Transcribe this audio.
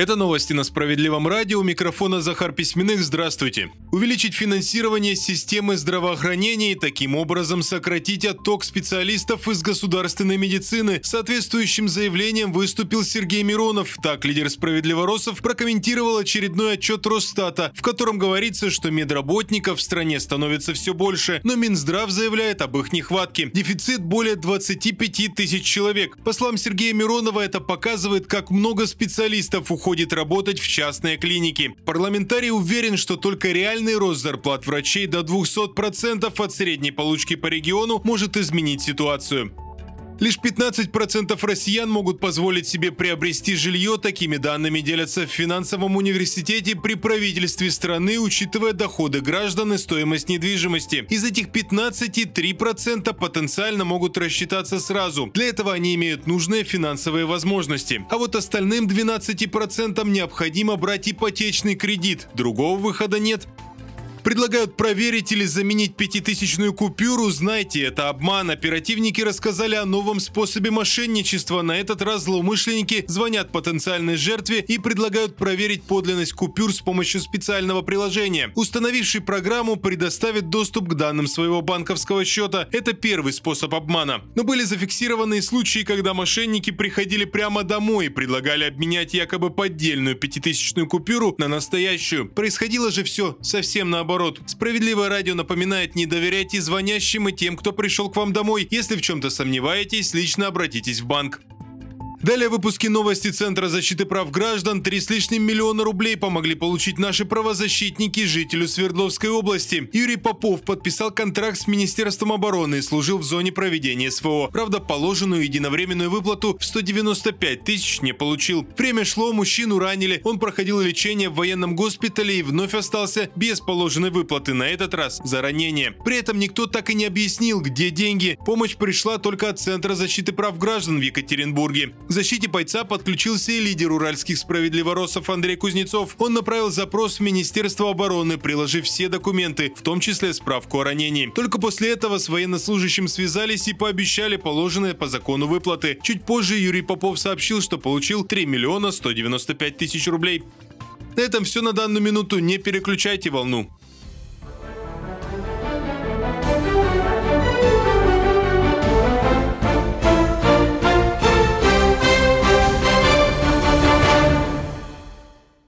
Это новости на Справедливом радио. У микрофона Захар Письменных. Здравствуйте. Увеличить финансирование системы здравоохранения и таким образом сократить отток специалистов из государственной медицины. Соответствующим заявлением выступил Сергей Миронов. Так лидер Справедливоросов прокомментировал очередной отчет Росстата, в котором говорится, что медработников в стране становится все больше, но Минздрав заявляет об их нехватке. Дефицит более 25 тысяч человек. По словам Сергея Миронова, это показывает, как много специалистов уходит уходит работать в частные клиники. Парламентарий уверен, что только реальный рост зарплат врачей до 200% от средней получки по региону может изменить ситуацию. Лишь 15% россиян могут позволить себе приобрести жилье. Такими данными делятся в финансовом университете при правительстве страны, учитывая доходы граждан и стоимость недвижимости. Из этих 15 3% потенциально могут рассчитаться сразу. Для этого они имеют нужные финансовые возможности. А вот остальным 12% необходимо брать ипотечный кредит. Другого выхода нет. Предлагают проверить или заменить пятитысячную купюру. Знаете, это обман. Оперативники рассказали о новом способе мошенничества. На этот раз злоумышленники звонят потенциальной жертве и предлагают проверить подлинность купюр с помощью специального приложения. Установивший программу предоставит доступ к данным своего банковского счета. Это первый способ обмана. Но были зафиксированы случаи, когда мошенники приходили прямо домой и предлагали обменять якобы поддельную пятитысячную купюру на настоящую. Происходило же все совсем наоборот наоборот. Справедливое радио напоминает не доверяйте звонящим и тем, кто пришел к вам домой. Если в чем-то сомневаетесь, лично обратитесь в банк. Далее выпуски новости Центра защиты прав граждан. Три с лишним миллиона рублей помогли получить наши правозащитники жителю Свердловской области. Юрий Попов подписал контракт с Министерством обороны и служил в зоне проведения СВО. Правда, положенную единовременную выплату в 195 тысяч не получил. Время шло, мужчину ранили, он проходил лечение в военном госпитале и вновь остался без положенной выплаты, на этот раз за ранение. При этом никто так и не объяснил, где деньги. Помощь пришла только от Центра защиты прав граждан в Екатеринбурге. К защите бойца подключился и лидер уральских справедливоросов Андрей Кузнецов. Он направил запрос в Министерство обороны, приложив все документы, в том числе справку о ранении. Только после этого с военнослужащим связались и пообещали положенные по закону выплаты. Чуть позже Юрий Попов сообщил, что получил 3 миллиона 195 тысяч рублей. На этом все на данную минуту. Не переключайте волну.